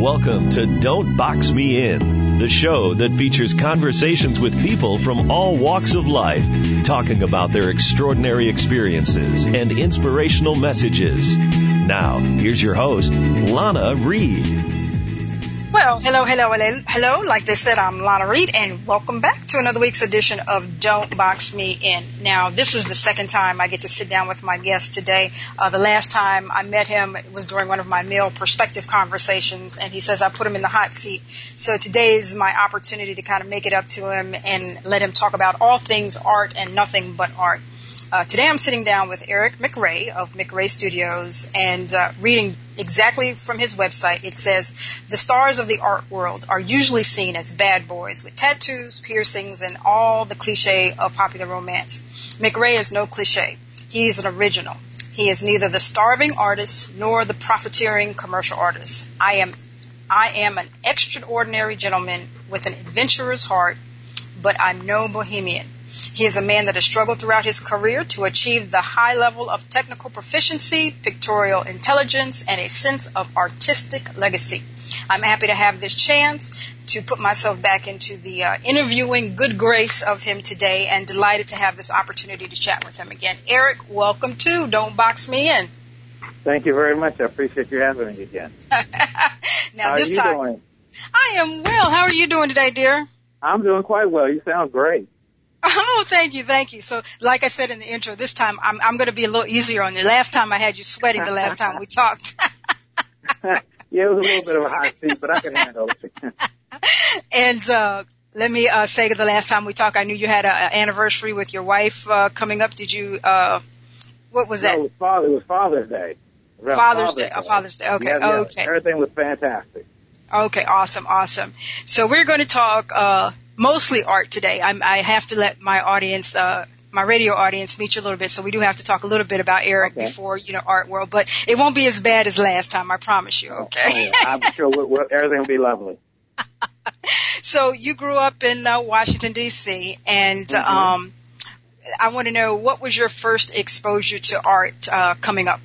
Welcome to Don't Box Me In, the show that features conversations with people from all walks of life, talking about their extraordinary experiences and inspirational messages. Now, here's your host, Lana Reed. Well, hello, hello, hello, hello. Like they said, I'm Lana Reed, and welcome back to another week's edition of Don't Box Me In. Now, this is the second time I get to sit down with my guest today. Uh, the last time I met him was during one of my male perspective conversations, and he says I put him in the hot seat. So today is my opportunity to kind of make it up to him and let him talk about all things art and nothing but art. Uh, today I'm sitting down with Eric McRae of McRae Studios and uh, reading exactly from his website. It says, the stars of the art world are usually seen as bad boys with tattoos, piercings, and all the cliche of popular romance. McRae is no cliche. He is an original. He is neither the starving artist nor the profiteering commercial artist. I am, I am an extraordinary gentleman with an adventurer's heart, but I'm no bohemian. He is a man that has struggled throughout his career to achieve the high level of technical proficiency, pictorial intelligence, and a sense of artistic legacy. I'm happy to have this chance to put myself back into the uh, interviewing good grace of him today and delighted to have this opportunity to chat with him again. Eric, welcome to Don't Box Me In. Thank you very much. I appreciate you having me again. now How this are you time, doing? I am well. How are you doing today, dear? I'm doing quite well. You sound great. Oh, thank you, thank you. So, like I said in the intro, this time I'm I'm going to be a little easier on you. Last time I had you sweating. The last time we talked. yeah, it was a little bit of a hot seat, but I can handle it. and uh, let me uh, say, the last time we talked, I knew you had an anniversary with your wife uh, coming up. Did you? Uh, what was no, that? it was Father. It was Father's Day. Around Father's Day. Oh, Father's Day. Okay. Yeah, yeah, Okay. Everything was fantastic. Okay. Awesome. Awesome. So we're going to talk uh, mostly art today. I'm, I have to let my audience. Uh, my radio audience meet you a little bit, so we do have to talk a little bit about Eric Okay. before you know art world, but it won't be as bad as last time, I promise you. Okay. Oh, I'm sure we we everything will be lovely. So you grew up in uh, Washington D.C. and Mhm. um, I want to know what was your first exposure to art uh, coming up?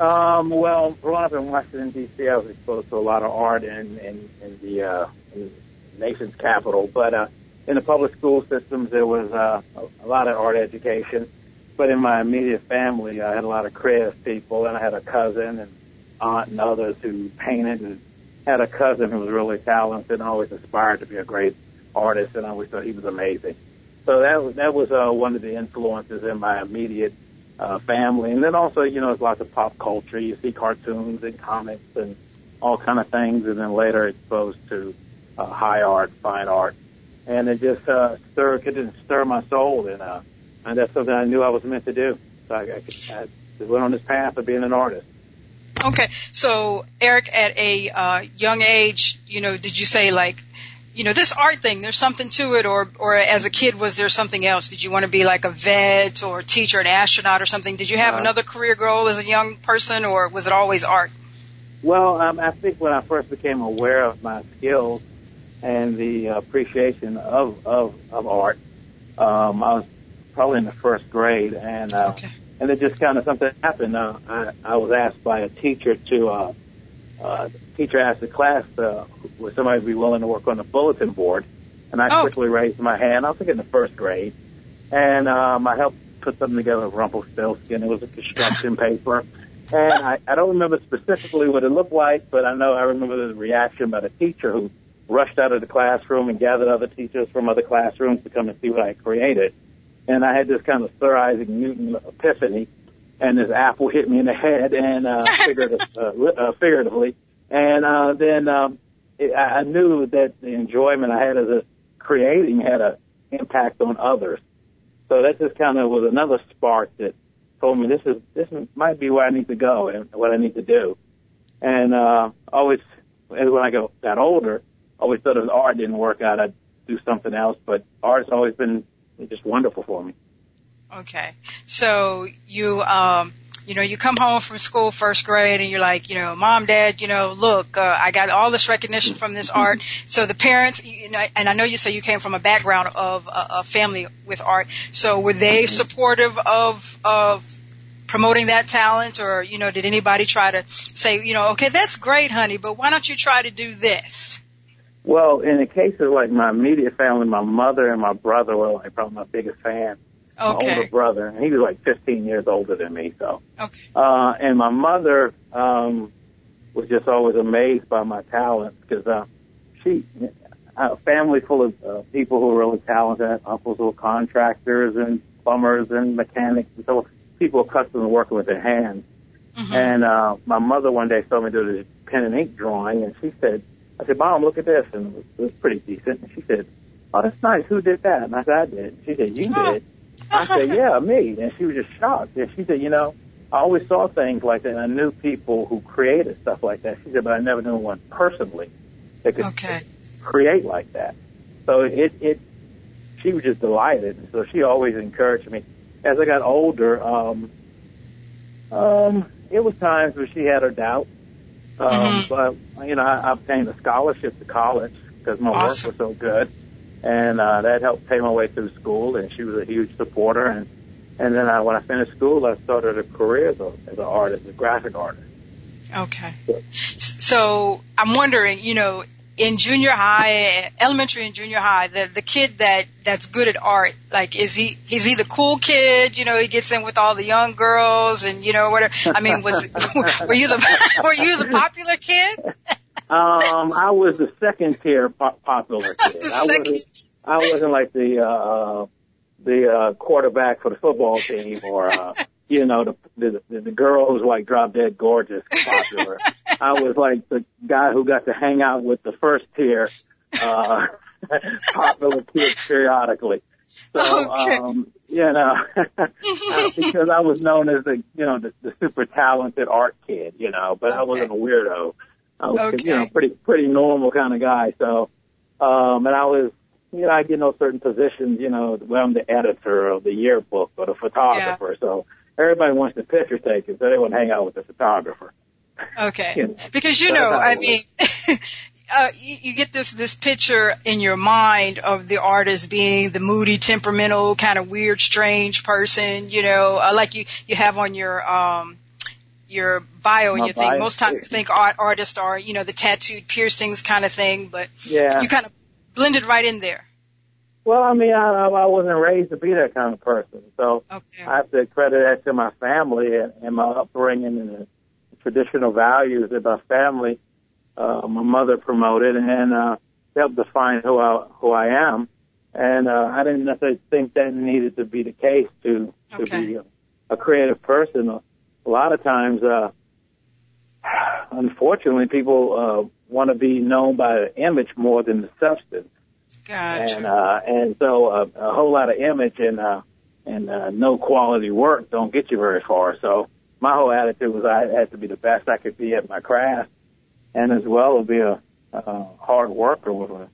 Um, well, growing up in Washington D.C., I was exposed to a lot of art in in, in the uh, in the nation's capital. But uh, in the public school systems, there was uh, a, lot of art education. But in my immediate family, I had a lot of creative people, and I had a cousin and aunt and others who painted, and had a cousin who was really talented and always aspired to be a great artist, and I always thought he was amazing. So that that was uh, one of the influences in my immediate uh, family. And then also, you know, there's lots of pop culture. You see cartoons and comics and all kind of things. And then later exposed to uh, high art, fine art. And it just uh, stir, didn't stir my soul. And, uh, and that's something I knew I was meant to do. So I, I, could, I just went on this path of being an artist. Okay, so Eric, at a uh, young age, you know, did you say like, you know, this art thing, there's something to it, or or as a kid, was there something else? Did you want to be like a vet or a teacher, an astronaut, or something? Did you have Uh, another career goal as a young person, or was it always art? Well, um, I think when I first became aware of my skills and the appreciation of of, of art, um, I was probably in the first grade, and uh, Okay. and it just kind of something happened. Uh, I I was asked by a teacher to uh, uh, teacher asked the class uh, would somebody be willing to work on the bulletin board, and I Oh. quickly raised my hand. I was in the first grade, and um, I helped put something together with Rumpelstiltskin. It was a construction paper. And I, I don't remember specifically what it looked like, but I know I remember the reaction by the teacher who rushed out of the classroom and gathered other teachers from other classrooms to come and see what I created. And I had this kind of Sir Isaac Newton epiphany, and this apple hit me in the head, and uh, figurative, uh, uh, figuratively. And uh, then um, it, I I knew that the enjoyment I had as a creating had an impact on others. So that just kind of was another spark that told me this is this might be where I need to go and what I need to do. And uh, always, when I got older, always thought if art didn't work out, I'd do something else. But art's always been just wonderful for me. Okay. So you um you know, you come home from school first grade and you're like, you know, mom, dad, you know, look, uh, I got all this recognition from this art. So the parents, you know, and I know you say you came from a background of a, a family with art. So were they supportive of, of promoting that talent or, you know, did anybody try to say, you know, okay, that's great, honey, but why don't you try to do this? Well, in the case of like my immediate family, my mother and my brother were like probably my biggest fans. Okay. My older brother, and he was like 15 years older than me, so. Okay. Uh, and my mother, um, was just always amazed by my talents because, uh, she, a family full of uh, people who were really talented, uncles who were contractors and plumbers and mechanics, and so people accustomed to working with their hands. Mhm. And uh, my mother one day saw me do this pen and ink drawing, and she said, "I said, Mom, look at this," and it was, pretty decent. And she said, "Oh, that's nice. Who did that?" And I said, "I did." She said, "You did." I said, "Yeah, me." And she was just shocked. And she said, "You know, I always saw things like that, and I knew people who created stuff like that." She said, "But I never knew one personally that could Okay. create like that." So it it she was just delighted. So she always encouraged me. As I got older, um, um, it was times where she had her doubts. Um, Mhm. but you know, I, obtained a scholarship to college because my Awesome. work was so good, and uh, that helped pay my way through school. And she was a huge supporter. And and then I, when I finished school, I started a career as, a, as an artist, a graphic artist. Okay. Yeah. So I'm wondering, you know, in junior high, elementary and junior high, the the kid that that's good at art, like is he is he the cool kid? You know, he gets in with all the young girls and you know whatever. I mean, was were you the were you the popular kid? Um, I was the second tier po- popular kid. I wasn't. I wasn't like the uh, the uh, quarterback for the football team, or uh, you know, the, the the girl who's like drop dead gorgeous popular. I was like the guy who got to hang out with the first tier uh, popular kids periodically. So, Okay. um, you know, because I was known as the, you know, the, the super talented art kid, you know, but I wasn't a weirdo. I was, Okay. you know, pretty, pretty normal kind of guy. So, um, and I was, you know, I get no certain positions, you know, where I'm the editor of the yearbook or the photographer. So everybody wants the picture taken, so they want to hang out with the photographer. Okay. You know, Because you know, I mean, uh, you, you get this this picture in your mind of the artist being the moody, temperamental, kind of weird, strange person. You know, uh, like you you have on your um your bio and your thing. Most times you think art artists are you know the tattooed piercings kind of thing, but Yeah. you kind of blended right in there. Well, I mean, I, I wasn't raised to be that kind of person, so Okay. I have to credit that to my family and, and my upbringing and the traditional values that my family, uh, my mother promoted and, uh, helped define who I, who I am. And, uh, I didn't necessarily think that needed to be the case to, to Okay. be a, a creative person. A, a lot of times, uh, unfortunately people, uh, want to be known by the image more than the substance Gotcha. and uh, and so uh, a whole lot of image and uh, and uh, no quality work don't get you very far. So my whole attitude was I had to be the best I could be at my craft, and as well as be a, a hard worker with a,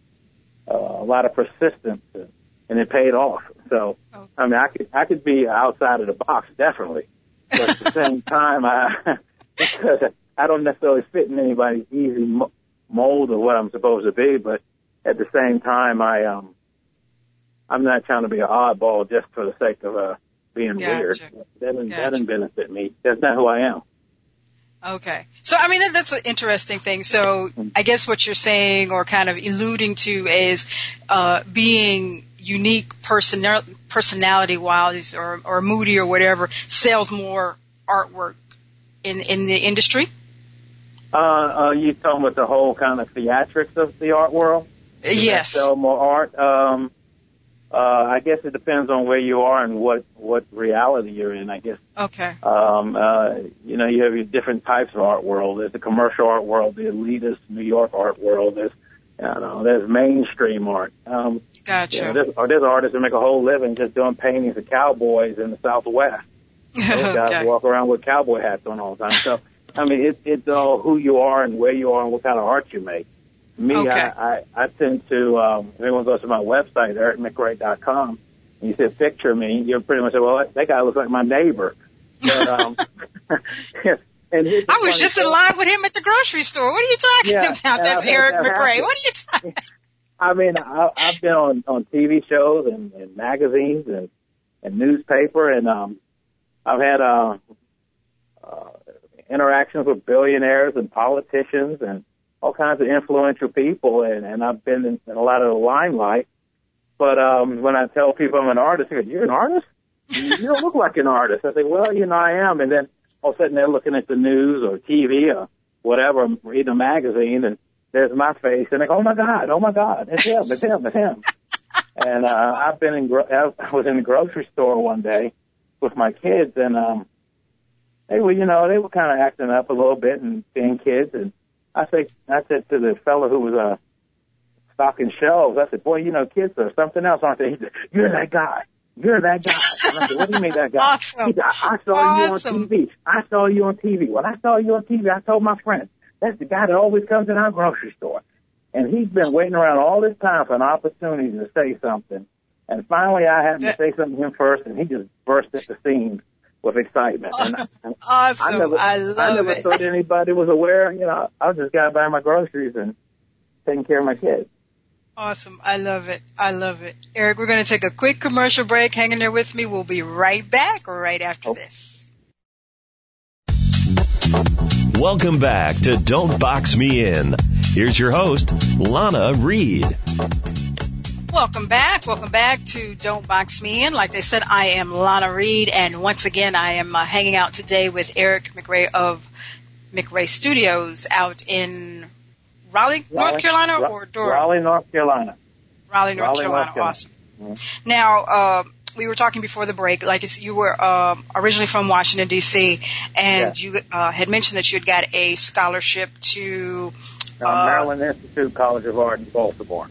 a lot of persistence, and it paid off. So Oh. I mean, I could I could be outside of the box definitely, but at the same time, I I don't necessarily fit in anybody's easy mold of what I'm supposed to be, but at the same time, I um, I'm not trying to be an oddball just for the sake of uh being Gotcha. weird. That doesn't Gotcha. that doesn't benefit me. That's not who I am. Okay. So, I mean, that's an interesting thing. So, I guess what you're saying or kind of alluding to is, uh, being unique personal, personality wise or, or moody or whatever sells more artwork in, in the industry? Uh, uh, you talking about the whole kind of theatrics of the art world? Yes. Sell more art. Um, uh, I guess it depends on where you are and what what reality you're in. I guess Okay. Um, uh, you know, you have your different types of art world. There's the commercial art world, the elitist New York art world. There's, you know, there's mainstream art. Um, Gotcha. you know, there's, or there's artists that make a whole living just doing paintings of cowboys in the Southwest. Those guys okay. walk around with cowboy hats on all the time. So, I mean, it, it's all who you are and where you are and what kind of art you make. Me, Okay. I, I, I tend to, um, if anyone goes to my website, ericmcrae.com, and you say picture me, you're pretty much, say, well, that guy looks like my neighbor. But, um, and I was just in line with him at the grocery store. What are you talking Yeah, about? That's Eric that McRae. What are you talking I mean, I, I've been on on TV shows and, and magazines and and newspaper, and um, I've had uh uh, interactions with billionaires and politicians and all kinds of influential people, and, and I've been in, in a lot of the limelight. But um, when I tell people I'm an artist, they go, "You're an artist? You don't look like an artist." I say, "Well, you know, I am." And then all of a sudden they're looking at the news or TV or whatever, reading a magazine, and there's my face, and they go, "Oh my God! Oh my God! It's him! It's him! It's him!" and uh, I've been in, gro- I was in the grocery store one day with my kids, and um, they were, you know, they were kind of acting up a little bit and being kids, and I say, I said to the fellow who was uh, stocking shelves, I said, "Boy, you know, kids are something else, aren't they?" He said, "You're that guy." You're that guy. Said, what do you mean that guy? Awesome. He said, I, I saw Awesome. you on TV. I saw you on TV. When I saw you on TV, I told my friend, that's the guy that always comes in our grocery store. And he's been waiting around all this time for an opportunity to say something. And finally I had to say something to him first and he just burst at the seams with excitement. And I, Awesome. I never, I love I never it. thought anybody was aware. You know, I was just got buying my groceries and taking care of my kids. Awesome. I love it. I love it. Eric, we're going to take a quick commercial break. Hang in there with me. We'll be right back right after Okay. this. Welcome back to Don't Box Me In. Here's your host, Lana Reed. Welcome back. Welcome back to Don't Box Me In. Like they said, I am Lana Reed, and once again, I am uh, hanging out today with Eric McRae of McRae Studios out in Raleigh, North Carolina, or Durham? Raleigh, North Carolina. Raleigh, North Raleigh, Carolina. North Carolina. Awesome. Now, uh, we were talking before the break. Like you were um, originally from Washington D.C. and Yes. you uh, had mentioned that you had got a scholarship to. Uh, Uh, Maryland Institute College of Art in Baltimore.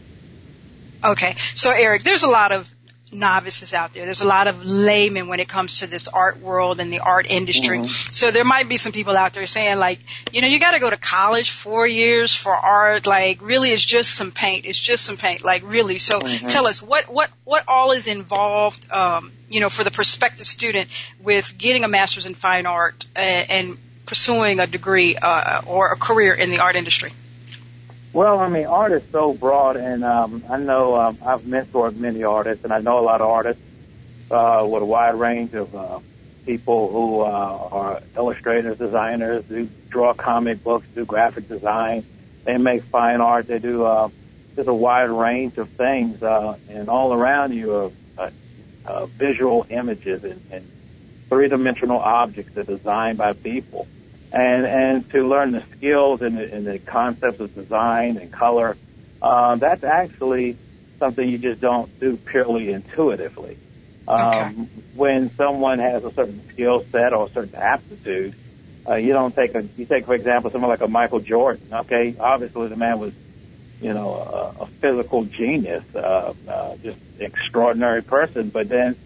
Okay, so Eric, there's a lot of novices out there. There's a lot of laymen when it comes to this art world and the art industry. Mm-hmm. So there might be some people out there saying like, you know, you got to go to college four years for art. Like, really, it's just some paint. It's just some paint. Like, really. So Mm-hmm. tell us what what what all is involved. Um, you know, for the prospective student with getting a master's in fine art and, and pursuing a degree uh, or a career in the art industry. Well, I mean, art is so broad, and um, I know um, I've mentored many artists, and I know a lot of artists uh, with a wide range of uh, people who uh, are illustrators, designers, who draw comic books, do graphic design. They make fine art. They do uh, there's a wide range of things, uh, and all around you are uh, uh, visual images and, and three-dimensional objects that are designed by people and and to learn the skills and the, and the concepts of design and color. Uh, that's actually something you just don't do purely intuitively. Um, Okay. When someone has a certain skill set or a certain aptitude, uh, you don't take a. You take for example someone like a Michael Jordan. Okay, obviously the man was, you know, a, a physical genius, uh, uh, just extraordinary person. But then,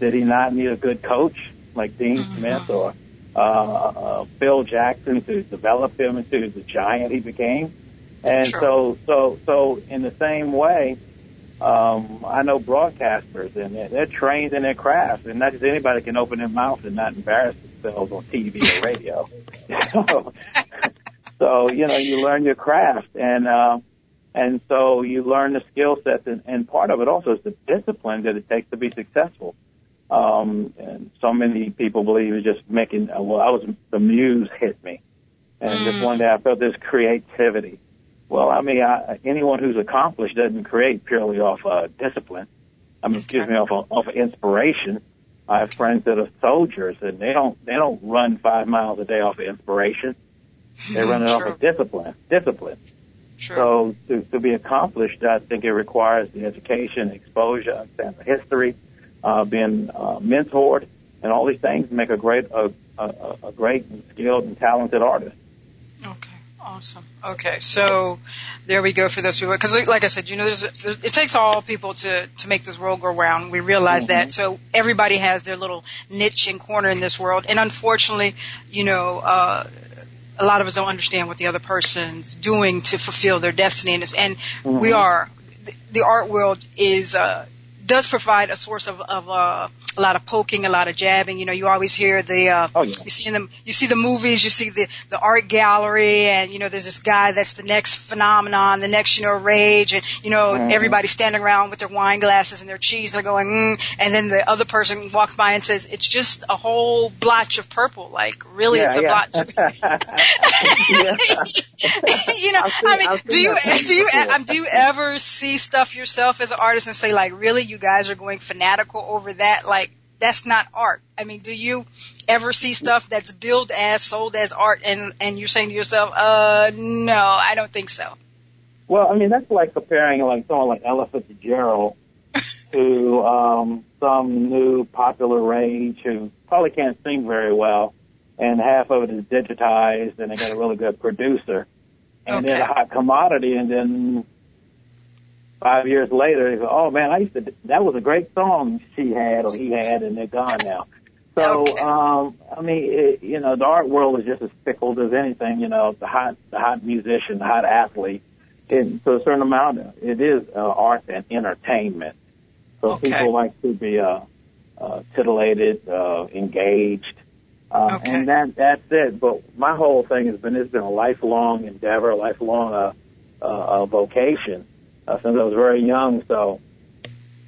did he not need a good coach like Dean Mhm. Smith or uh, uh, Phil Jackson to develop him into the giant he became. And Sure. so, so, so in the same way, um, I know broadcasters and they're, they're trained in their craft, and not just anybody can open their mouth and not embarrass themselves on TV or radio. so, so you know, you learn your craft, and uh, and so you learn the skill sets, and, and part of it also is the discipline that it takes to be successful. Um, and so many people believe it's just making. uh, Well, I was the muse hit me, and just Mm. one day I felt this creativity. Well, I mean, I, anyone who's accomplished doesn't create purely off uh, discipline. I mean, excuse me, off of, off of inspiration. I have friends that are soldiers, and they don't they don't run five miles a day off of inspiration. They run it off of discipline. Discipline. Sure. So to, to be accomplished, I think it requires the education, exposure, understand the history, uh, being uh, mentored, and all these things make a great a, a, a great and skilled and talented artist. Okay. Awesome. Okay, so there we go for those people. Because, like I said, you know, there's, there's it takes all people to to make this world go round. We realize that. So everybody has their little niche and corner in this world, and unfortunately, you know, uh, a lot of us don't understand what the other person's doing to fulfill their destiny. And, and we are the, the art world is uh, does provide a source of, of uh, a lot of poking, a lot of jabbing. You know, you always hear the, uh, oh, yeah. you see them, you see the movies, you see the, the art gallery and, you know, there's this guy that's the next phenomenon, the next, you know, rage and, you know, mm-hmm. everybody standing around with their wine glasses and their cheese. They're going, mm, and then the other person walks by and says, it's just a whole blotch of purple. Like, really, yeah, it's a yeah. blotch. Of- you know, seen, I mean, do you, do you, um, do you ever see stuff yourself as an artist and say like, really, you guys are going fanatical over that? Like, that's not art. I mean, do you ever see stuff that's billed as sold as art and and you're saying to yourself, uh, no, I don't think so. Well, I mean, that's like comparing like someone like Ella Fitzgerald to um, some new popular rage who probably can't sing very well, and half of it is digitized, and they got a really good producer, and Okay. then a hot commodity, and then five years later, they go, "Oh man, I used to. That was a great song she had or he had, and they're gone now." So, um, I mean, it, you know, the art world is just as fickle as anything. You know, the hot, the hot musician, the hot athlete. And to a certain amount, it is uh, art and entertainment. So Okay. people like to be uh, uh, titillated, uh, engaged, uh, Okay. and that that's it. But my whole thing has been it's been a lifelong endeavor, a lifelong uh, uh, uh, vocation uh, since I was very young. So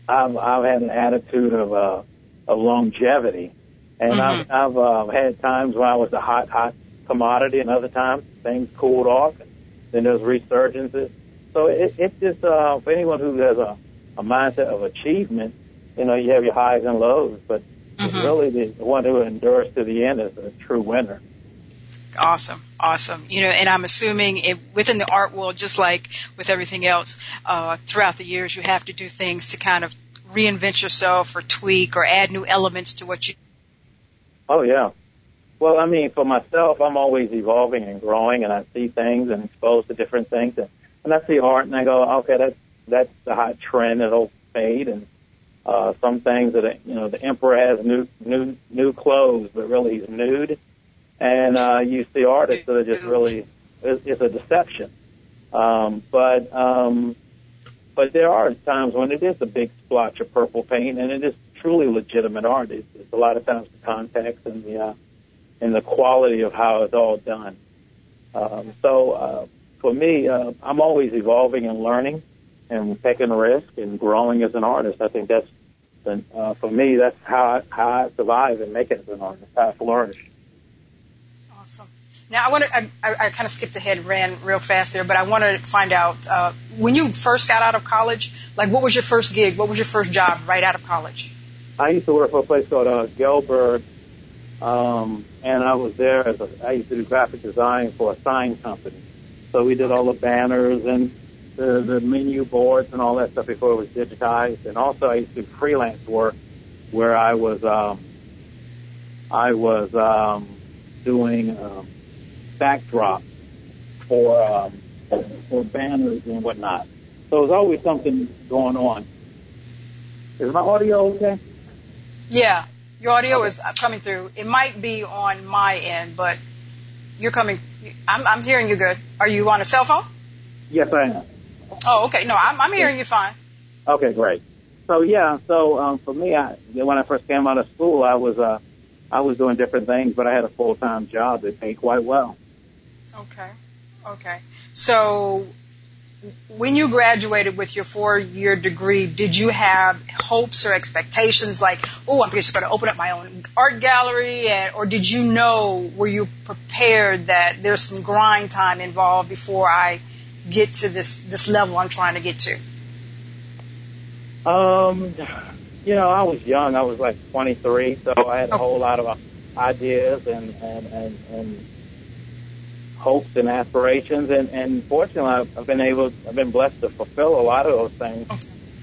I've I've had an attitude of uh, of longevity, and I've I've uh, had times when I was a hot hot commodity, and other times things cooled off, and then there's resurgences. So it, it's just uh, for anyone who has a, a mindset of achievement, you know, you have your highs and lows, but Mhm. really the one who endures to the end is a true winner. Awesome, awesome. You know, and I'm assuming it, within the art world, just like with everything else, uh, throughout the years, you have to do things to kind of reinvent yourself or tweak or add new elements to what you. Oh yeah. Well, I mean, for myself, I'm always evolving and growing, and I see things and exposed to different things, and, and I see art, and I go, okay, that's that's the hot trend. It'll fade, and uh, some things that you know, the emperor has new new new clothes, but really he's nude, and uh, you see artists that are just really it's, it's a deception. Um, but um, but there are times when it is a big splotch of purple paint, and it is truly legitimate art. It's, it's a lot of times the context and the uh, and the quality of how it's all done. Um, so uh, for me, uh, I'm always evolving and learning and taking risk and growing as an artist. I think that's uh, for me. That's how I, how I survive and make it as an artist. How I flourish. Awesome. Now, I want to. I, I, kind of skipped ahead, ran real fast there, but I want to find out uh, when you first got out of college. Like, what was your first gig? What was your first job right out of college? I used to work for a place called uh, Gelberg, um, and I was there as a, I used to do graphic design for a sign company. So we did all the banners and the, the menu boards and all that stuff before it was digitized. And also I used to do freelance work where I was um, I was um, doing um, backdrops for um, for banners and whatnot. So there's always something going on. Is my audio okay? Yeah, your audio is uh, coming through. It might be on my end, but you're coming. I'm, I'm hearing you good. Are you on a cell phone? Yes, I am. Oh, okay. No, I'm, I'm hearing you fine. Okay, great. So yeah, so um, for me, I, when I first came out of school, I was uh, I was doing different things, but I had a full time job that paid quite well. Okay. Okay. So when you graduated with your four year degree, did you have hopes or expectations like, oh, I'm just going to open up my own art gallery? And, or did you know, were you prepared that there's some grind time involved before I get to this, this level I'm trying to get to? Um, you know, I was young. I was like 23, so I had a whole lot of uh, ideas and and and, and hopes and aspirations. And and fortunately, I've, I've been able, I've been blessed to fulfill a lot of those things,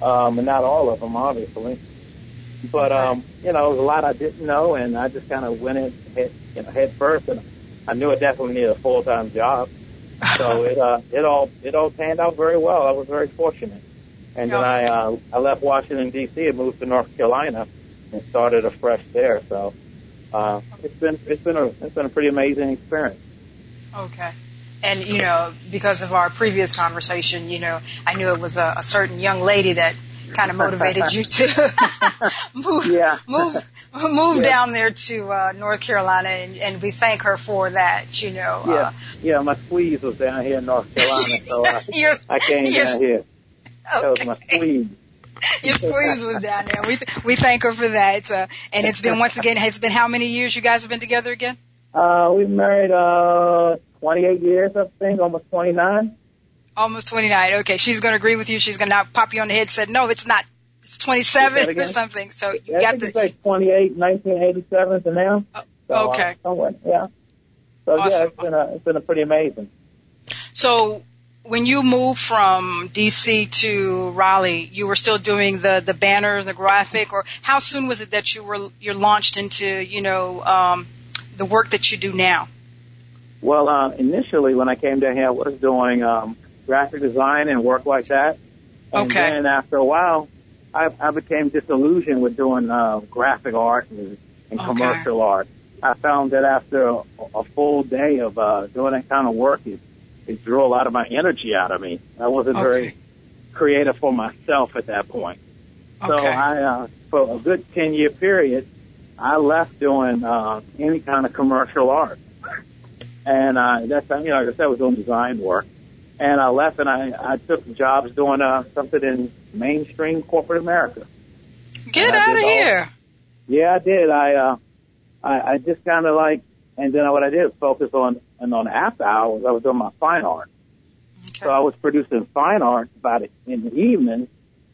um, and not all of them, obviously. But um, you know, there was a lot I didn't know, and I just kind of went in head, you know, head first, and I knew I definitely needed a full time job. So it uh, it all it all panned out very well. I was very fortunate. And then I uh, I left Washington D.C. and moved to North Carolina and started afresh there. So uh, it's been it's been a it's been a pretty amazing experience. Okay. And, you know, because of our previous conversation, you know, I knew it was a, a certain young lady that kind of motivated you to move, Yeah. move, move Yeah. down there to uh, North Carolina, and, and we thank her for that. You know, Yeah, uh, yeah. My squeeze was down here in North Carolina, so I, I came down here. That was my squeeze. your squeeze was down there. We th- we thank her for that. Uh, and it's been once again, it's been how many years you guys have been together again? Uh, we've married uh 28 years, I think, almost 29. Almost 29. Okay, she's going to agree with you. She's going to not pop you on the head. and Said no, it's not. It's 27 or something. So you Yeah, got it's the. like 28, 1987 to now. So, uh, okay. somewhere, yeah. So yeah, it's been a it's been a pretty amazing. So when you moved from DC to Raleigh, you were still doing the the banner, and the graphic, or how soon was it that you were you're launched into you know um, the work that you do now? Well, uh, initially when I came down here, I was doing um, graphic design and work like that. And Okay. then after a while, I, I became disillusioned with doing uh, graphic art and, and Okay. commercial art. I found that after a, a full day of uh, doing that kind of work, it, it drew a lot of my energy out of me. I wasn't Okay. very creative for myself at that point. So I, uh, for a good 10 year period, I left doing, uh, any kind of commercial art. And, uh, that's, you know, like I said, I was doing design work. And I left and I, I took jobs doing, uh, something in mainstream corporate America. Get out of here. Yeah, I did. I, uh, I, I just kind of like, and then what I did was focus on, and on after hours, I was doing my fine art. So I was producing fine art about it in the evening,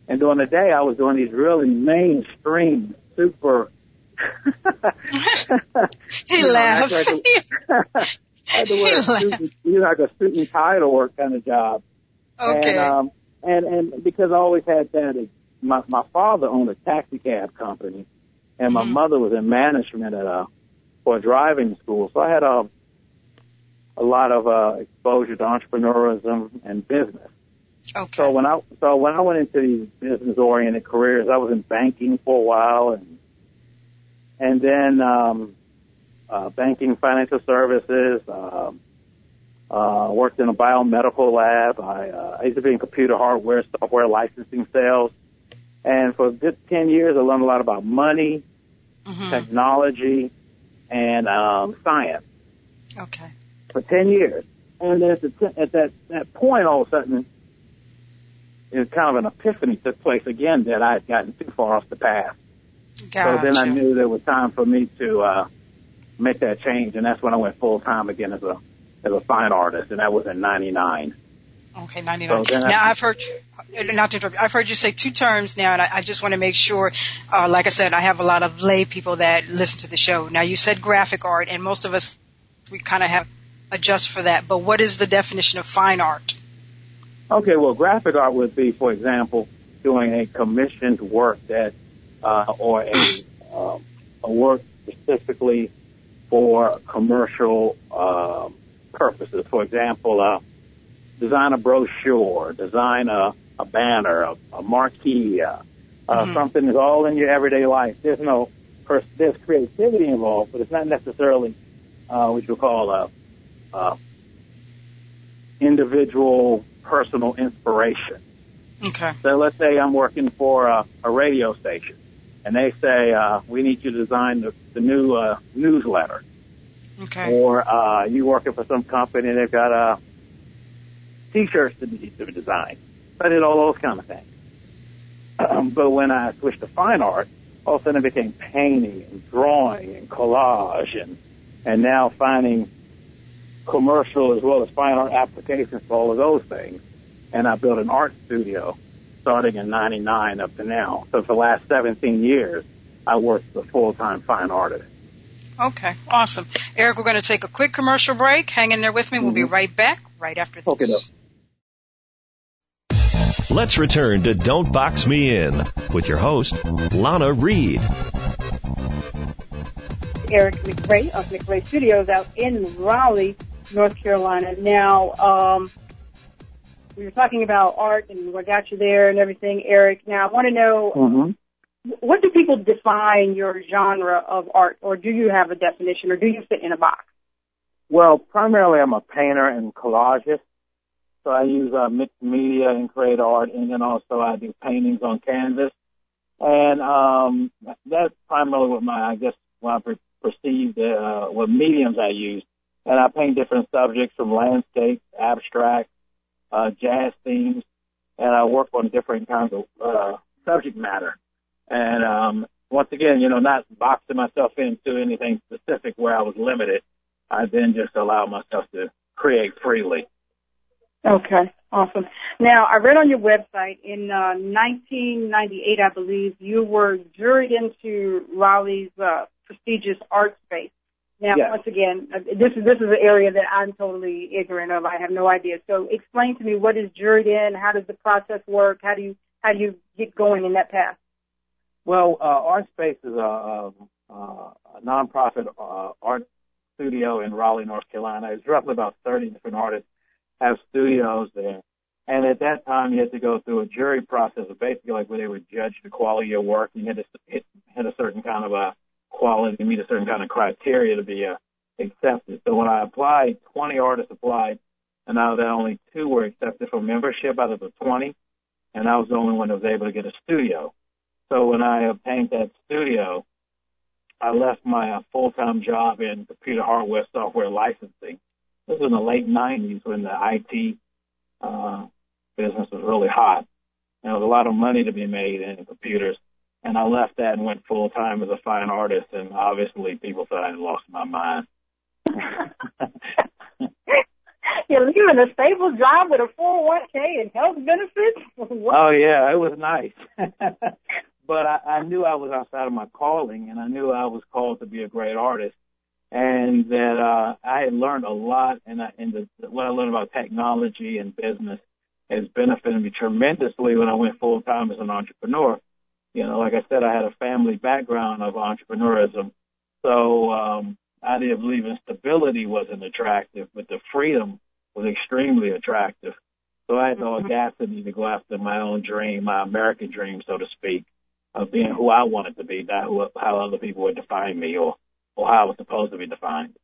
and during the day I was doing these really mainstream, super. He laughs. I had to wear a suit, and, you know, like a suit and tie to work kind of job. okay. And um, and and because I always had that, my my father owned a taxi cab company, and my Mhm. mother was in management at a for a driving school, so I had a a lot of uh, exposure to entrepreneurism and business. okay. So when I so when I went into these business oriented careers, I was in banking for a while, and and then um, uh, banking, financial services. Um, uh, worked in a biomedical lab. I, uh, I used to be in computer hardware, software licensing sales, and for a good ten years, I learned a lot about money, Mhm. technology, and um, science Okay. For 10 years. And at, the at that, that point, all of a sudden, it was kind of an epiphany took place again that I had gotten too far off the path. Gotcha. So then I knew there was time for me to, uh, make that change. And that's when I went full time again as a, as a fine artist. And that was in 99. Okay, 99. So then I- now I've heard, not to interrupt, you, I've heard you say two terms now, and I, I just want to make sure, uh, like I said, I have a lot of lay people that listen to the show. Now you said graphic art, and most of us, we kind of have adjust for that, but what is the definition of fine art? Okay, well, graphic art would be, for example, doing a commissioned work that, uh, or a, um, a work specifically for commercial um, purposes. For example, uh, design a brochure, design a, a banner, a, a marquee, uh, uh, Mhm. something that's all in your everyday life. There's no, pers- there's creativity involved, but it's not necessarily uh, what you call a, a individual personal inspiration. Okay. So let's say I'm working for a, a radio station, and they say uh, we need you to design the, the new uh, newsletter, Okay. or uh, you working for some company and they've got uh, t-shirts to be, to be designed. So I did all those kind of things. Um, but when I switched to fine art, all of a sudden it became painting and drawing and collage and and now finding commercial as well as fine art applications for all of those things. And I built an art studio starting in 99 up to now. So for the last 17 years, I worked as a full-time fine artist. Okay. Awesome. Eric, we're going to take a quick commercial break. Hang in there with me. We'll be Mhm. right back right after this. Okay, doke. Let's return to Don't Box Me In with your host, Lana Reed. Eric McRae of McRae Studios out in Raleigh, North Carolina. Now, um, we were talking about art and what got you there and everything, Eric. Now, I want to know Mm-hmm. what do people define your genre of art, or do you have a definition, or do you fit in a box? Well, primarily I'm a painter and collagist. So I use uh, mixed media and create art, and then also I do paintings on canvas. And um, that's primarily what my, I guess, what I per- perceived, uh, what mediums I use. And I paint different subjects from landscape, abstract, uh, jazz themes, and I work on different kinds of uh, subject matter. And um, once again, you know, not boxing myself into anything specific where I was limited. I then just allow myself to create freely. Okay, awesome. Now, I read on your website in uh, 1998, I believe, you were juried into Raleigh's uh, prestigious Artspace. Now, Yes. once again, uh, this is this is an area that I'm totally ignorant of. I have no idea. So, explain to me what is juried in. How does the process work? How do you how do you get going in that path? Well, uh, Artspace is a, a, a nonprofit uh, art studio in Raleigh, North Carolina. It's roughly about 30 different artists have studios there. And at that time, you had to go through a jury process, of basically like where they would judge the quality of your work. You had to hit, hit a certain kind of a quality, meet a certain kind of criteria to be uh, accepted. So when I applied, 20 artists applied, and out of that, only two were accepted for membership out of the 20, and I was the only one that was able to get a studio. So when I obtained that studio, I left my uh, full-time job in computer hardware software licensing. This was in the late 90s when the IT uh, business was really hot. And there was a lot of money to be made in computers. And I left that and went full-time as a fine artist. And obviously people thought I had lost my mind. You're leaving a stable job with a 401k and health benefits. What? Oh yeah, it was nice. but I, I knew I was outside of my calling, and I knew I was called to be a great artist, and that uh, I had learned a lot, and, I, and the, what I learned about technology and business has benefited me tremendously when I went full time as an entrepreneur. You know, like I said, I had a family background of entrepreneurism, so um, I didn't believe in stability wasn't attractive, but the freedom was extremely attractive. So I had the audacity to go after my own dream, my American dream, so to speak, of being who I wanted to be, not who, how other people would define me or, or how I was supposed to be defined.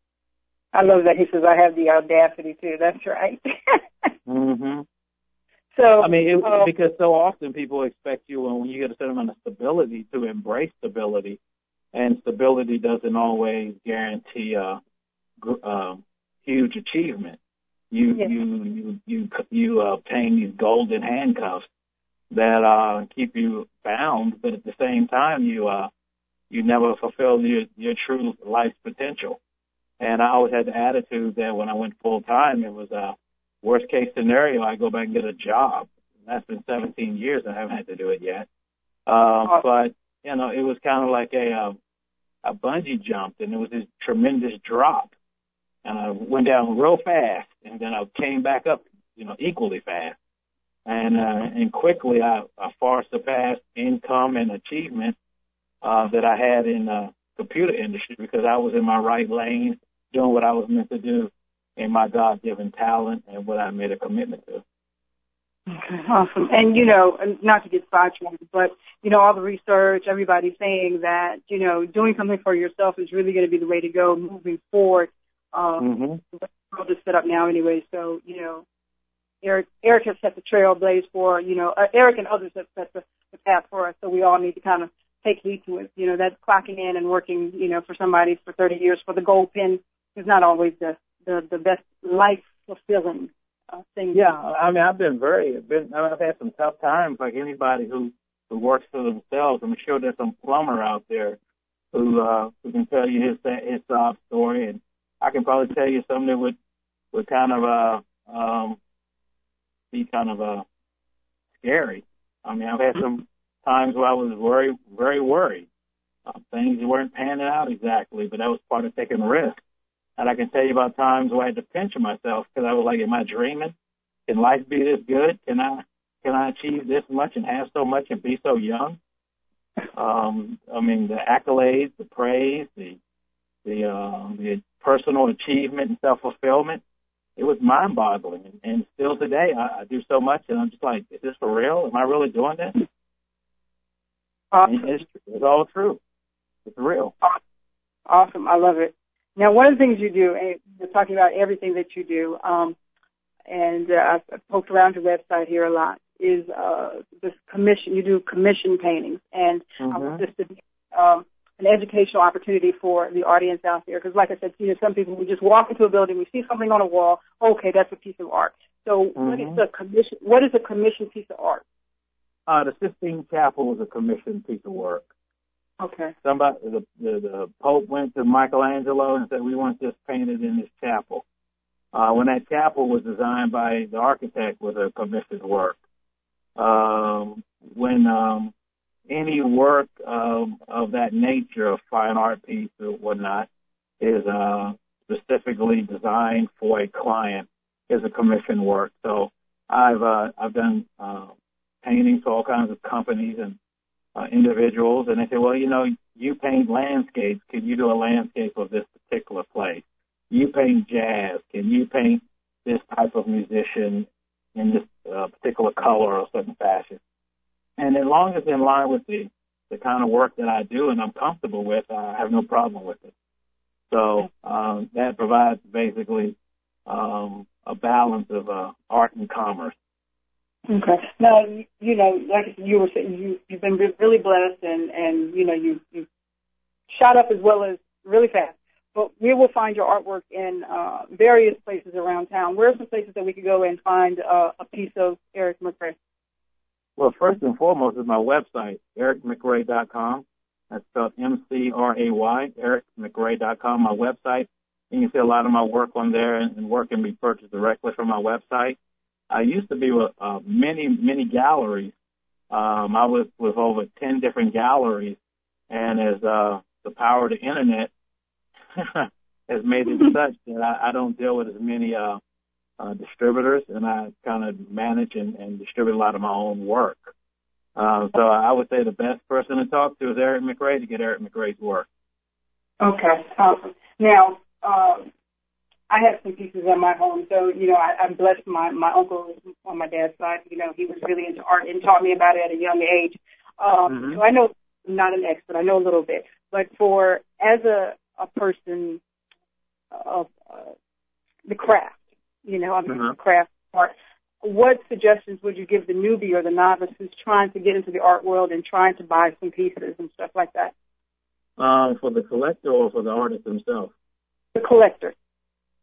I love that he says I have the audacity too. That's right. hmm so I mean, it, um, because so often people expect you when, when you get a certain amount of stability to embrace stability, and stability doesn't always guarantee a um, huge achievement. You Yes. you you you you obtain these golden handcuffs that uh, keep you bound, but at the same time you uh, you never fulfill your your true life's potential. And I always had the attitude that when I went full time, it was a worst case scenario. I go back and get a job. That's been 17 years. I haven't had to do it yet. Uh, but you know, it was kind of like a um, a bungee jump, and it was this tremendous drop, and I went down real fast, and then I came back up, you know, equally fast, and uh, and quickly I, I far surpassed income and achievement uh, that I had in the computer industry because I was in my right lane, doing what I was meant to do, in my God-given talent and what I made a commitment to. Okay, awesome. And you know, not to get sidetracked, but you know, all the research, everybody's saying that you know, doing something for yourself is really going to be the way to go moving forward. Um, Mm-hmm. the world is set up now anyway, so you know, Eric Eric has set the trailblaze for you know, uh, Eric and others have set the, the path for us. So we all need to kind of take heed to it. You know, that clocking in and working, you know, for somebody for 30 years for the gold pin is not always the the, the best life fulfilling uh, thing. Yeah, I mean, I've been very, been, I mean, I've had some tough times, like anybody who who works for themselves. I'm sure there's some plumber out there who uh, who can tell you his his sob story, and I can probably tell you something that would would kind of uh um be kind of uh scary. I mean, I've had some times where I was very very worried. Uh, things weren't panning out exactly, but that was part of taking risks. And I can tell you about times where I had to pinch myself because I was like, am I dreaming? Can life be this good? Can I can I achieve this much and have so much and be so young? Um, I mean, the accolades, the praise, the the uh, the personal achievement and self fulfillment. It was mind boggling, and, and still today I, I do so much, and I'm just like, is this for real? Am I really doing this? Awesome. It's, it's all true. It's real. Awesome. I love it. Now, one of the things you do, and you're talking about everything that you do, um, and uh, I've poked around your website here a lot, is uh, this commission. You do commission paintings, and mm-hmm. I want this to be um, an educational opportunity for the audience out there. Because, like I said, you know, some people we just walk into a building, we see something on a wall. Okay, that's a piece of art. So, mm-hmm. what is mm-hmm. a commission? What is a commissioned piece of art? Uh, the Sistine Chapel was a commissioned piece of work. Okay. Somebody, the, the the Pope went to Michelangelo and said, "We want this painted in this chapel." Uh, when that chapel was designed by the architect, was a commissioned work. Um, when um, any work of, of that nature, a fine art piece or whatnot, is uh, specifically designed for a client, is a commissioned work. So I've uh, I've done uh, paintings for all kinds of companies and uh, individuals, and they say, well, you know, you paint landscapes. Can you do a landscape of this particular place? You paint jazz. Can you paint this type of musician in this uh, particular color or certain fashion? And as long as in line with the the kind of work that I do and I'm comfortable with, I have no problem with it. So um, that provides basically um, a balance of uh, art and commerce. Okay. Now, you know, like you were saying, you you've been really blessed, and and you know you you shot up as well as really fast. But we will find your artwork in uh, various places around town. Where are some places that we could go and find uh, a piece of Eric McRay? Well, first and foremost is my website, ericmcray.com. That's spelled M-C-R-A-Y, ericmcray.com, my website. And you can see a lot of my work on there, and work can be purchased directly from my website. I used to be with uh, many, many galleries. Um, I was with over 10 different galleries, and as uh, the power of the internet has made it such that I, I don't deal with as many uh, uh, distributors, and I kind of manage and, and distribute a lot of my own work. Uh, so I would say the best person to talk to is Eric McRay to get Eric McRay's work. Okay, awesome. Now, um, I have some pieces in my home. So, you know, I, I'm blessed. My, my uncle on my dad's side, you know, he was really into art and taught me about it at a young age. Um, mm-hmm. So I know I'm not an expert. I know a little bit. But for, as a, a person of uh, the craft, you know, I mean, mm-hmm. craft art, what suggestions would you give the newbie or the novice who's trying to get into the art world and trying to buy some pieces and stuff like that? Um, for the collector or for the artist himself? The collector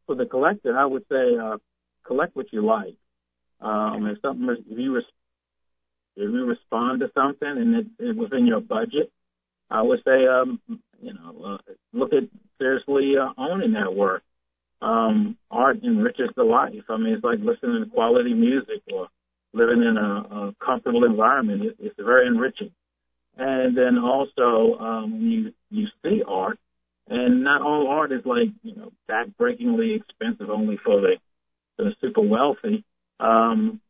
for the collector, I would say uh, collect what you like. Um, if something, if you res- if you respond to something and it, it was in your budget, I would say, um, you know, uh, look at seriously uh, owning that work. Um, art enriches the life. I mean, it's like listening to quality music or living in a, a comfortable environment. It, it's very enriching. And then also, um, you you see art, and not all art is like, you know, backbreakingly expensive only for the, the super wealthy. Um,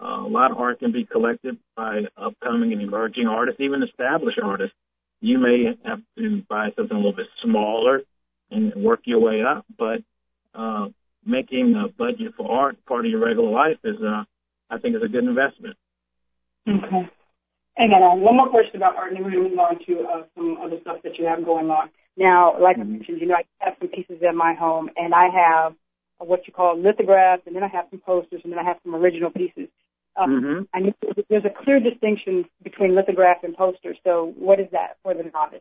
uh, a lot of art can be collected by upcoming and emerging artists, even established artists. You may have to buy something a little bit smaller and work your way up, but uh, making a budget for art part of your regular life is, uh, I think, is a good investment. Okay. And then uh, one more question about art, and then we're going to move on to uh, some other stuff that you have going on. Now, like mm-hmm. I mentioned, you know, I have some pieces in my home, and I have what you call lithographs, and then I have some posters, and then I have some original pieces. Um, mm-hmm. Know there's a clear distinction between lithograph and poster. So, what is that for the novice?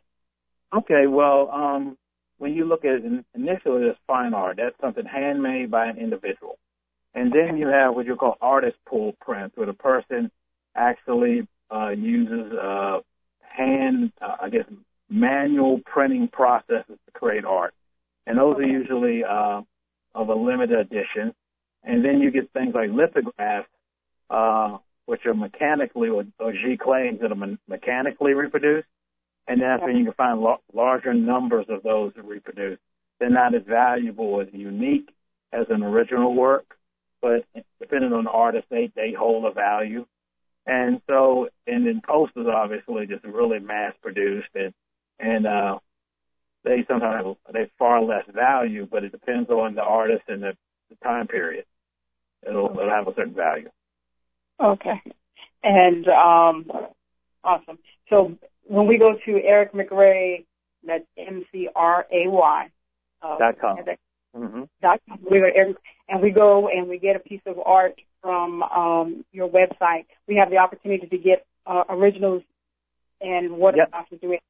Okay, well, um, when you look at it initially as fine art, that's something handmade by an individual, and then you have what you call artist pull prints, where the person actually uh, uses uh, hand, uh, I guess, manual printing processes to create art. And those are usually uh, of a limited edition. And then you get things like lithographs, uh, which are mechanically, or, or giclées that are me- mechanically reproduced. And that's when you can find lo- larger numbers of those that reproduce. They're not as valuable as unique as an original work, but depending on the artist, they, they hold a value. And so, and then posters obviously just really mass produced and and uh, they sometimes have they far less value, but it depends on the artist and the, the time period. It'll, it'll have a certain value. Okay, and um, awesome. So when we go to Eric McRay, that's M C R A Y. Uh, dot com. Mm-hmm. Dot com. We go Eric, and we go and we get a piece of art from um, your website, we have the opportunity to get uh, originals and what Yep. do it.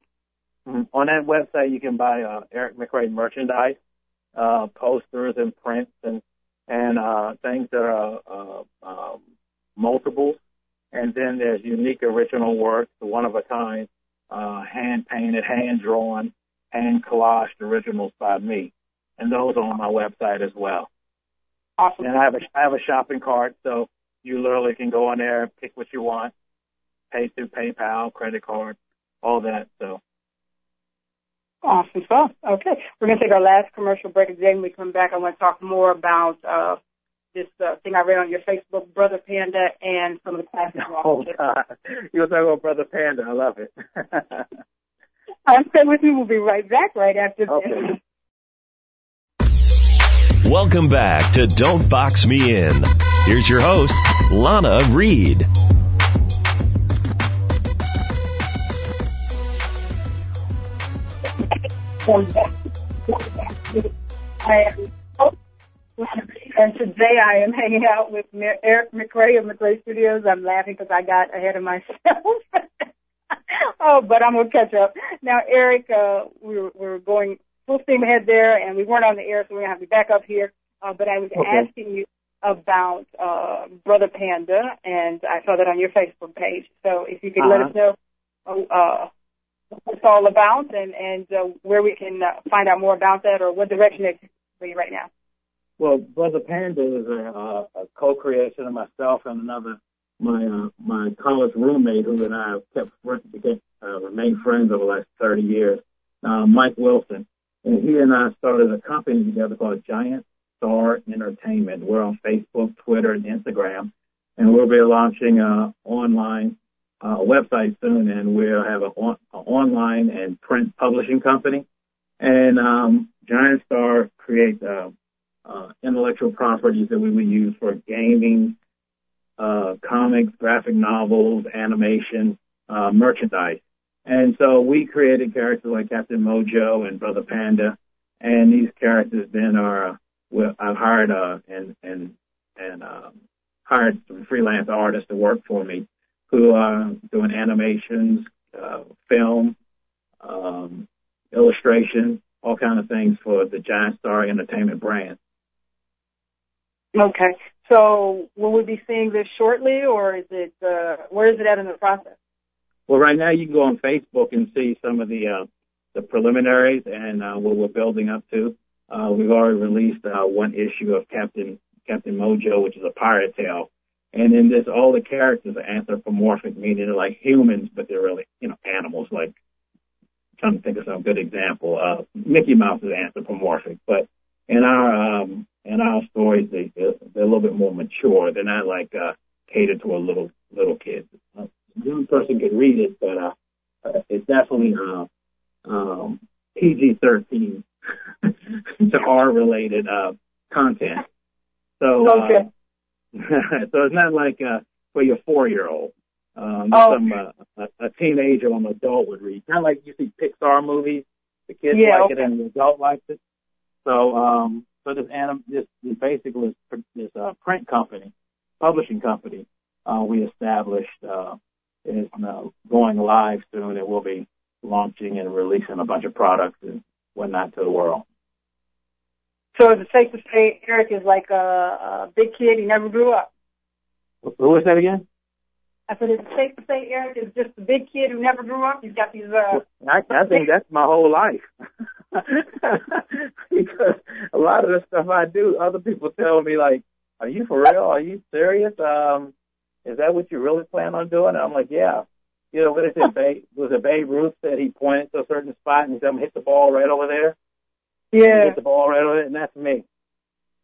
Mhm. On that website, you can buy uh, Eric McRay merchandise, uh, posters and prints and and uh, things that are uh, um, multiples. And then there's unique original works, one of a kind, uh, hand painted, hand drawn, hand collaged originals by me, and those are on my website as well. Awesome. And I have a I have a shopping cart, so you literally can go on there, pick what you want, pay through PayPal, credit card, all that. So Awesome stuff. Okay. We're going to take our last commercial break. And then when we come back, I want to talk more about uh, this uh, thing I read on your Facebook, Brother Panda, and some of the classes. you Oh offer. God, you were talking about Brother Panda. I love it. I'm stay with me. We'll be right back right after Okay. this. Welcome back to Don't Box Me In. Here's your host, Lana Reed. I am and today I am hanging out with Eric McRay of McRay Studios. I'm laughing because I got ahead of myself. oh, but I'm gonna catch up now. Eric, uh, we were, we were going full steam ahead there, and we weren't on the air, so we're gonna have to back up here. Uh, but I was Okay. asking you about uh, Brother Panda, and I saw that on your Facebook page. So if you could let Uh-huh. us know uh, what it's all about and and uh, where we can uh, find out more about that, or what direction it's for you right now. well, Brother Panda is a, uh, a co-creation of myself and another my uh, my college roommate who and I have kept became, uh, remained friends over the last 30 years, uh, Mike Wilson, and he and I started a company together called Giant Star Entertainment. We're on Facebook, Twitter, and Instagram, and we'll be launching a online uh, website soon, and we'll have an on, online and print publishing company. And um, Giant Star creates uh, uh, intellectual properties that we would use for gaming, uh, comics, graphic novels, animation, uh, merchandise. And so we created characters like Captain Mojo and Brother Panda, and these characters then are uh, I've hired uh, and and and um, hired some freelance artists to work for me who are doing animations, uh, film, um, illustration, all kind of things for the Giant Star Entertainment brand. Okay. So will we be seeing this shortly, or is it uh, where is it at in the process? Well, right now you can go on Facebook and see some of the uh, the preliminaries and uh, what we're building up to. Uh, we've already released uh, one issue of Captain Captain Mojo, which is a pirate tale, and in this, all the characters are anthropomorphic, meaning they're like humans, but they're really you know animals. Like I'm trying to think of some good example. Uh, Mickey Mouse is anthropomorphic, but in our um, in our stories, they they're, they're a little bit more mature. They're not like uh, catered to a little little kid. Uh, young person could read it, but uh, uh, it's definitely uh, um, PG-13 to R-related uh, content. So, Okay. uh, so it's not like uh, for your four-year-old. Um, Oh, some uh, a, a teenager or an adult would read. Kind of like you see Pixar movies, the kids Yeah, like okay. it and the adult likes it. So, um, so this anim, this, this basically this, this uh, print company, publishing company, uh, we established uh, is uh, going live soon, and we'll be launching and releasing a bunch of products and whatnot to the world. So is it safe to say Eric is like a, a big kid? He never grew up. Who was that again? I said, is it safe to say Eric is just a big kid who never grew up? He's got these. Uh, I, I think that's my whole life. because a lot of the stuff I do, other people tell me like, "Are you for real? Are you serious? Um, is that what you really plan on doing?" And I'm like, "Yeah." You know, what is it? Babe, was it Babe Ruth said he pointed to a certain spot and he said, "I'm gonna hit the ball right over there." Yeah. Hit the ball right over there, and that's me.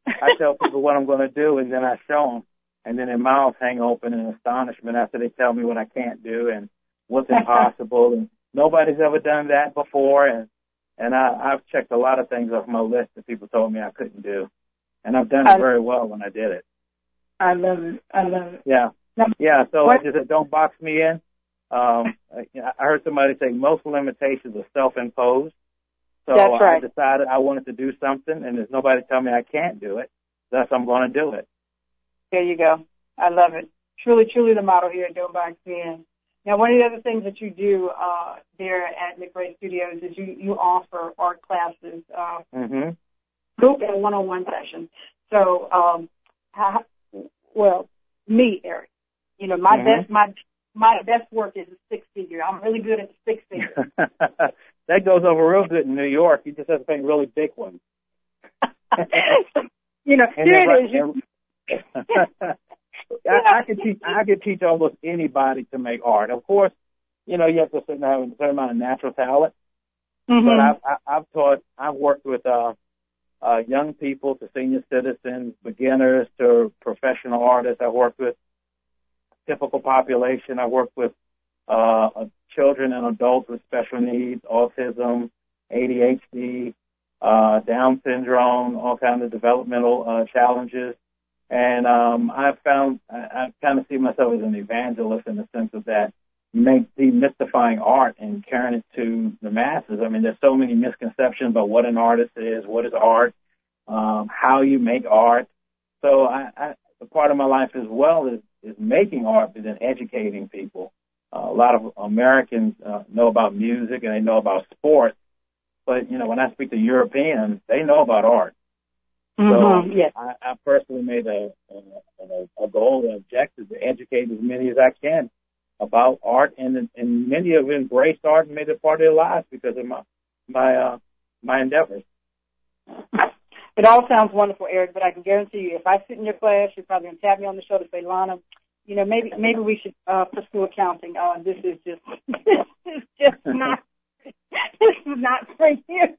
I tell people what I'm going to do, and then I show them, and then their mouths hang open in astonishment after they tell me what I can't do and what's impossible, and nobody's ever done that before, and and I, I've checked a lot of things off my list that people told me I couldn't do, and I've done it very well when I did it. I love it. I love it. Yeah, yeah. So what- I just said, don't box me in. Um, I, I heard somebody say most limitations are self-imposed. So That's right. I decided I wanted to do something, and there's nobody telling me I can't do it. thus I'm going to do it. There you go. I love it. Truly, truly the model here at Don't Box In. Now, one of the other things that you do uh, there at McRay Studios is you, you offer art classes, uh, hmm group and one-on-one sessions. So, um, how, well, me, Eric, you know, my Mhm. best, my my best work is a six figure. I'm really good at the six figure. that goes over real good in New York. You just have to paint really big ones. you know, And here then it is. Right- I, I could teach. I could teach almost anybody to make art. Of course, you know you have to sit have a certain amount of natural talent. Mhm. But I've, I- I've taught. I've worked with uh, uh, young people to senior citizens, beginners to professional artists. I've worked with typical population. I worked with uh, children and adults with special needs, autism, ADHD, uh, Down syndrome, all kinds of developmental uh, challenges. And um, I've found I, I kind of see myself as an evangelist in the sense of that, make demystifying art and carrying it to the masses. I mean, there's so many misconceptions about what an artist is, what is art, um, how you make art. So I, I, a part of my life as well is, is making art, but then educating people. A lot of Americans uh, know about music and they know about sports, but you know, when I speak to Europeans, they know about art. Mhm, So yes. I, I personally made a, a, a goal, and objective to educate as many as I can about art, and and many have embraced art and made it part of their lives because of my my uh, my endeavors. It all sounds wonderful, Eric, but I can guarantee you, if I sit in your class, you're probably gonna tap me on the shoulder and say, Lana, you know, maybe maybe we should uh, pursue accounting. Uh, this is just this is just not this is not for you.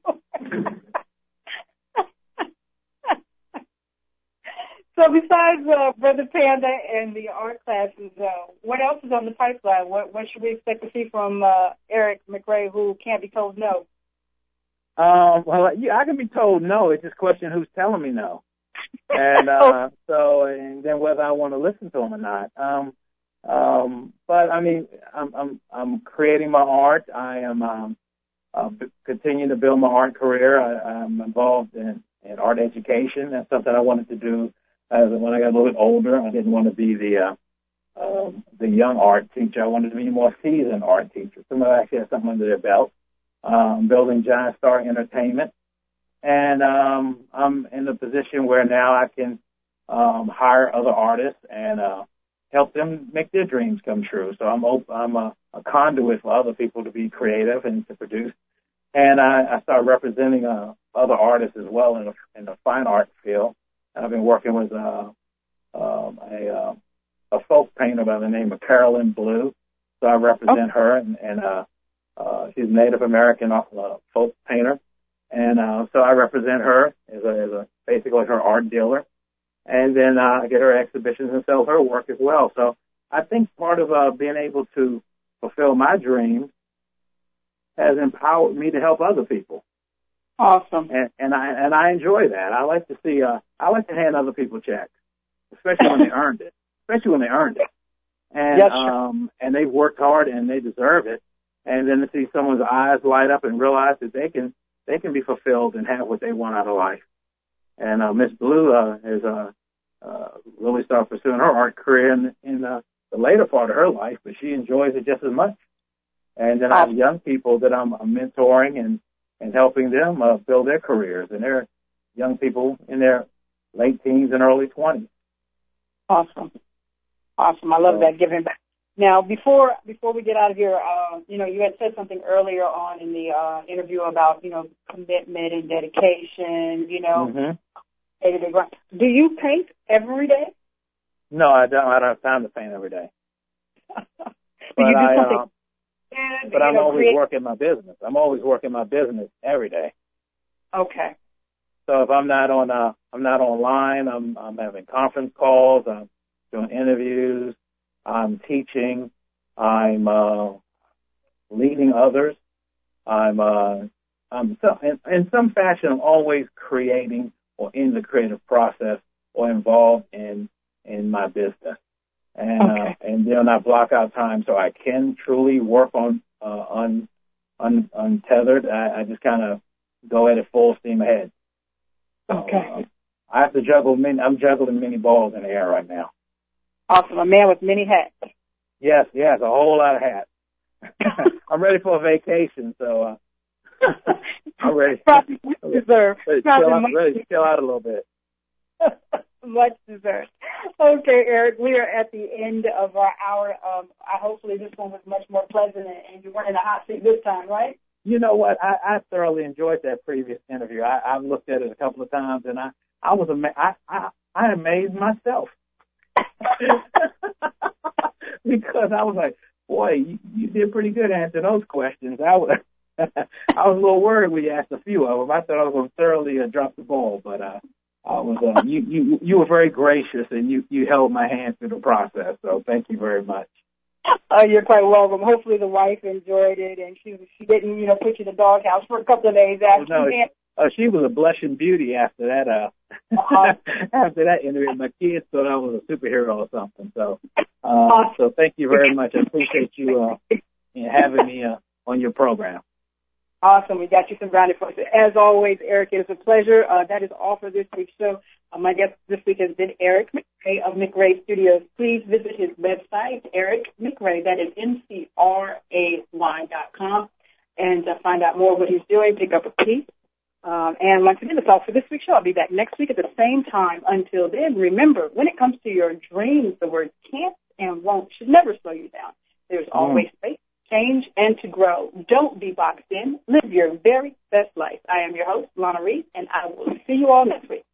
so besides uh, Brother Panda and the art classes, uh, what else is on the pipeline? What what should we expect to see from uh, Eric McRay, who can't be told no? Um, well, yeah, I can be told no. It's just a question who's telling me no, and uh, so and then whether I want to listen to them or not. Um, um, but I mean, I'm I'm I'm creating my art. I am um, uh, continuing to build my art career. I, I'm involved in, in art education. That's something I wanted to do as when I got a little bit older. I didn't want to be the uh, um, the young art teacher. I wanted to be a more seasoned art teacher. Someone actually has something under their belt. Um, building Giant Star Entertainment, and um, I'm in a position where now I can um, hire other artists and uh, help them make their dreams come true. So I'm op- I'm a, a conduit for other people to be creative and to produce. And I, I started representing uh, other artists as well in the, in the fine art field. And I've been working with uh, um, a uh, a folk painter by the name of Carolyn Blue. So I represent her, and, and uh, uh, she's Native American uh, folk painter. And uh, so I represent her as a, as a basically her art dealer and then uh, I get her exhibitions and sell her work as well. So I think part of uh, being able to fulfill my dreams has empowered me to help other people, Awesome. and, and I and I enjoy that. I like to see uh, I like to hand other people checks, especially when they earned it, especially when they earned it, and Yes, um, and they've worked hard and they deserve it, and then to see someone's eyes light up and realize that they can they can be fulfilled and have what they want out of life. And uh, Miss Blue uh, has uh, uh, really started pursuing her art career in, in uh, the later part of her life, but she enjoys it just as much. And then I have young people that I'm, I'm mentoring and, and helping them uh, build their careers. And they're young people in their late teens and early 20s. Awesome. Awesome. I love So- that giving back. Now, before before we get out of here, uh, you know, you had said something earlier on in the uh, interview about you know commitment and dedication. You know, hmm do you paint every day? No, I don't. I don't have time to paint every day. But I, uh, good, but I'm know, always create- working my business. I'm always working my business every day. Okay. So if I'm not on, uh, I'm not online. I'm, I'm having conference calls. I'm doing interviews. I'm teaching. I'm uh, leading others. I'm, uh, I'm so, in, in some fashion. I'm always creating or in the creative process or involved in in my business. And uh, Okay. and then I block out time so I can truly work on uh, un, un untethered. I, I just kind of go at it full steam ahead. Okay. uh, I have to juggle many. I'm juggling many balls in the air right now. Awesome. A man with many hats. Yes, yes, a whole lot of hats. I'm ready for a vacation, so uh, I'm ready. Probably deserved. Ready to Probably chill out, ready to chill out a little bit. much deserved. Okay, Eric, we are at the end of our hour. Um, I hopefully this one was much more pleasant and, and you weren't in a hot seat this time, right? You know what? I, I thoroughly enjoyed that previous interview. I, I've looked at it a couple of times, and I, I was ama- I, I, I amazed myself because I was like, boy, you, you did pretty good answering those questions. I was, I was a little worried when you asked a few of them. I thought I was going to thoroughly uh, drop the ball, but uh, I was. Uh, you, you, you were very gracious, and you, you held my hand through the process. So thank you very much. Oh, you're quite welcome. Hopefully the wife enjoyed it and she she didn't, you know, put you in the doghouse for a couple of days after. no, you had- Uh, she was a blushing beauty after that. Uh. after that interview, my kids thought I was a superhero or something. So, uh, so thank you very much. I appreciate you uh, having me uh, on your program. Awesome. We got you some grounded folks. As always, Eric, it is a pleasure. Uh, that is all for this week's show. Uh, my guest this week has been Eric McRay of McRay Studios. Please visit his website, Eric McRay, that is M-C-R-A-Y dot com, and uh, find out more of what he's doing, pick up a piece. Um, and once again, that's all for this week's show. I'll be back next week at the same time. Until then, remember, when it comes to your dreams, the word can't and won't should never slow you down. There's always space change and to grow. Don't be boxed in. Live your very best life. I am your host, Lana Reed, and I will see you all next week.